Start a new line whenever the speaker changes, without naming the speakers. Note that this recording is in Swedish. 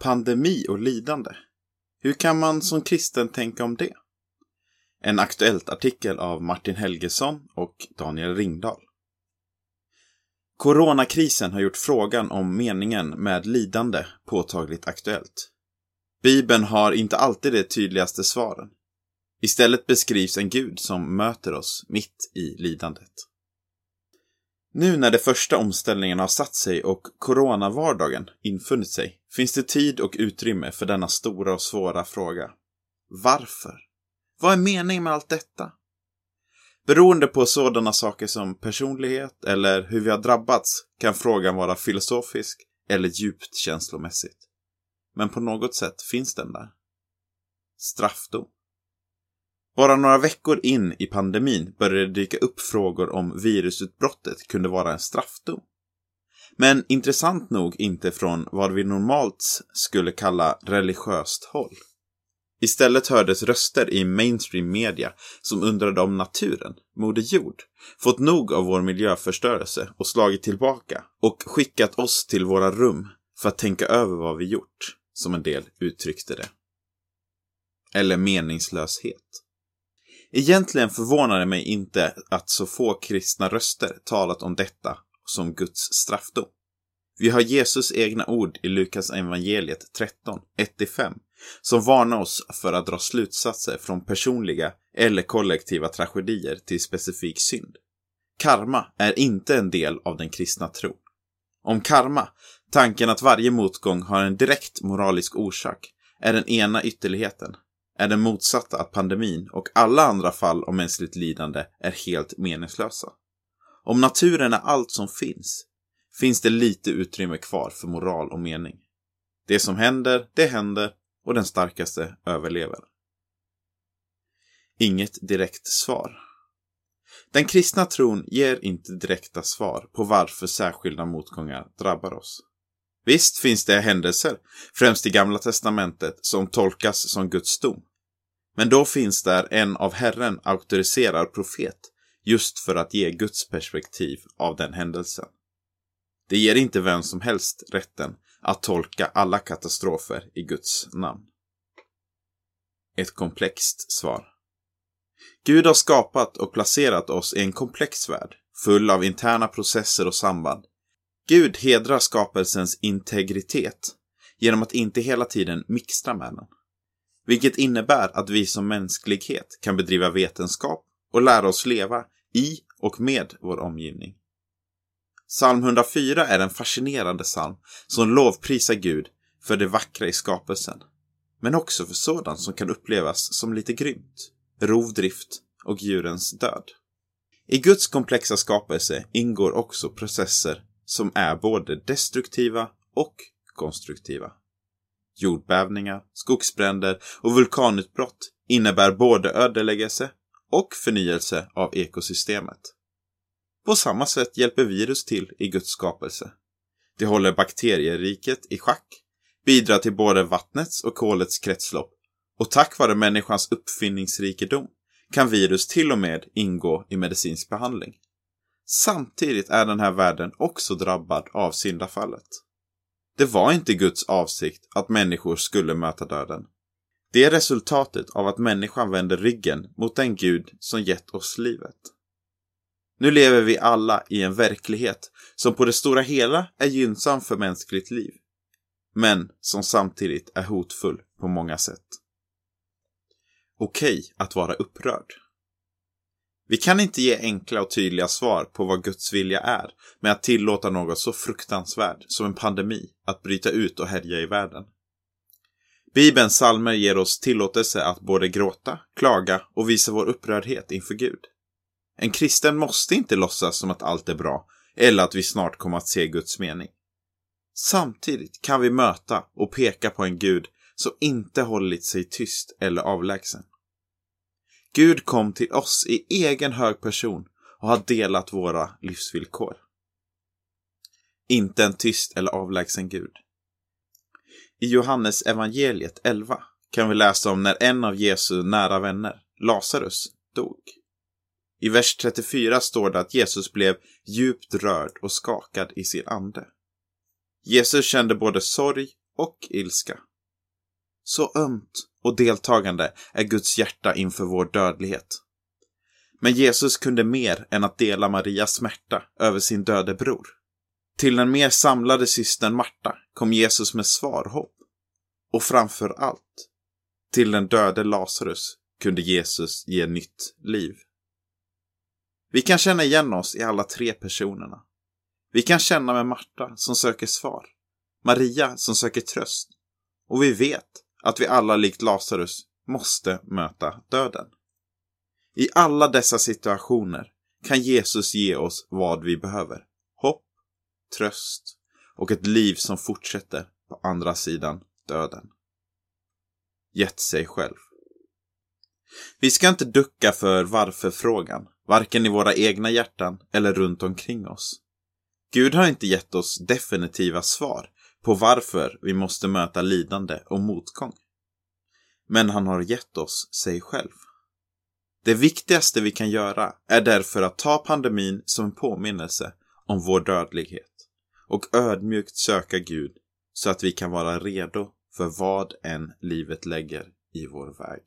Pandemi och lidande. Hur kan man som kristen tänka om det? En aktuellt artikel av Martin Helgesson och Daniel Ringdahl. Coronakrisen har gjort frågan om meningen med lidande påtagligt aktuellt. Bibeln har inte alltid de tydligaste svaren. Istället beskrivs en gud som möter oss mitt i lidandet. Nu när de första omställningarna har satt sig och coronavardagen infunnit sig finns det tid och utrymme för denna stora och svåra fråga. Varför? Vad är meningen med allt detta? Beroende på sådana saker som personlighet eller hur vi har drabbats kan frågan vara filosofisk eller djupt känslomässigt. Men på något sätt finns den där. Straffdom. Bara några veckor in i pandemin började det dyka upp frågor om virusutbrottet kunde vara en straffdom. Men intressant nog inte från vad vi normalt skulle kalla religiöst håll. Istället hördes röster i mainstream media som undrade om naturen, Moder Jord, fått nog av vår miljöförstörelse och slagit tillbaka och skickat oss till våra rum för att tänka över vad vi gjort, som en del uttryckte det. Eller meningslöshet. Egentligen förvånar det mig inte att så få kristna röster talat om detta som Guds straffdom. Vi har Jesus egna ord i Lukas evangeliet 13, 1-5, som varnar oss för att dra slutsatser från personliga eller kollektiva tragedier till specifik synd. Karma är inte en del av den kristna tron. Om karma, tanken att varje motgång har en direkt moralisk orsak, är den ena ytterligheten, är den motsatta att pandemin och alla andra fall av mänskligt lidande är helt meningslösa. Om naturen är allt som finns, finns det lite utrymme kvar för moral och mening. Det som händer, det händer och den starkaste överlever. Inget direkt svar. Den kristna tron ger inte direkta svar på varför särskilda motgångar drabbar oss. Visst finns det händelser, främst i Gamla Testamentet, som tolkas som Guds dom. Men då finns där en av Herren auktoriserad profet just för att ge Guds perspektiv av den händelsen. Det ger inte vem som helst rätten att tolka alla katastrofer i Guds namn. Ett komplext svar. Gud har skapat och placerat oss i en komplex värld, full av interna processer och samband. Gud hedrar skapelsens integritet genom att inte hela tiden mixtra med den. Vilket innebär att vi som mänsklighet kan bedriva vetenskap och lära oss leva i och med vår omgivning. Psalm 104 är en fascinerande psalm som lovprisar Gud för det vackra i skapelsen. Men också för sådant som kan upplevas som lite grymt, rovdrift och djurens död. I Guds komplexa skapelse ingår också processer som är både destruktiva och konstruktiva. Jordbävningar, skogsbränder och vulkanutbrott innebär både ödeläggelse och förnyelse av ekosystemet. På samma sätt hjälper virus till i Guds skapelse. Det håller bakterieriket i schack, bidrar till både vattnets och kolets kretslopp och tack vare människans uppfinningsrikedom kan virus till och med ingå i medicinsk behandling. Samtidigt är den här världen också drabbad av syndafallet. Det var inte Guds avsikt att människor skulle möta döden. Det är resultatet av att människan vänder ryggen mot den Gud som gett oss livet. Nu lever vi alla i en verklighet som på det stora hela är gynnsam för mänskligt liv, men som samtidigt är hotfull på många sätt. Okej att vara upprörd. Vi kan inte ge enkla och tydliga svar på vad Guds vilja är med att tillåta något så fruktansvärt som en pandemi att bryta ut och härja i världen. Bibelns psalmer ger oss tillåtelse att både gråta, klaga och visa vår upprördhet inför Gud. En kristen måste inte låtsas som att allt är bra eller att vi snart kommer att se Guds mening. Samtidigt kan vi möta och peka på en Gud som inte hållit sig tyst eller avlägsen. Gud kom till oss i egen hög person och har delat våra livsvillkor. Inte en tyst eller avlägsen Gud. I Johannes evangeliet 11 kan vi läsa om när en av Jesu nära vänner, Lazarus, dog. I vers 34 står det att Jesus blev djupt rörd och skakad i sin ande. Jesus kände både sorg och ilska. Så ömt och deltagande är Guds hjärta inför vår dödlighet. Men Jesus kunde mer än att dela Marias smärta över sin döde bror. Till den mer samlade systern Marta kom Jesus med svarhopp. Och framför allt, till den döde Lazarus kunde Jesus ge nytt liv. Vi kan känna igen oss i alla tre personerna. Vi kan känna med Marta som söker svar, Maria som söker tröst och vi vet att vi alla likt Lazarus måste möta döden. I alla dessa situationer kan Jesus ge oss vad vi behöver. Hopp, tröst och ett liv som fortsätter på andra sidan döden. Gett sig själv. Vi ska inte ducka för varför-frågan, varken i våra egna hjärtan eller runt omkring oss. Gud har inte gett oss definitiva svar på varför vi måste möta lidande och motgång. Men han har gett oss sig själv. Det viktigaste vi kan göra är därför att ta pandemin som en påminnelse om vår dödlighet och ödmjukt söka Gud så att vi kan vara redo för vad än livet lägger i vår väg.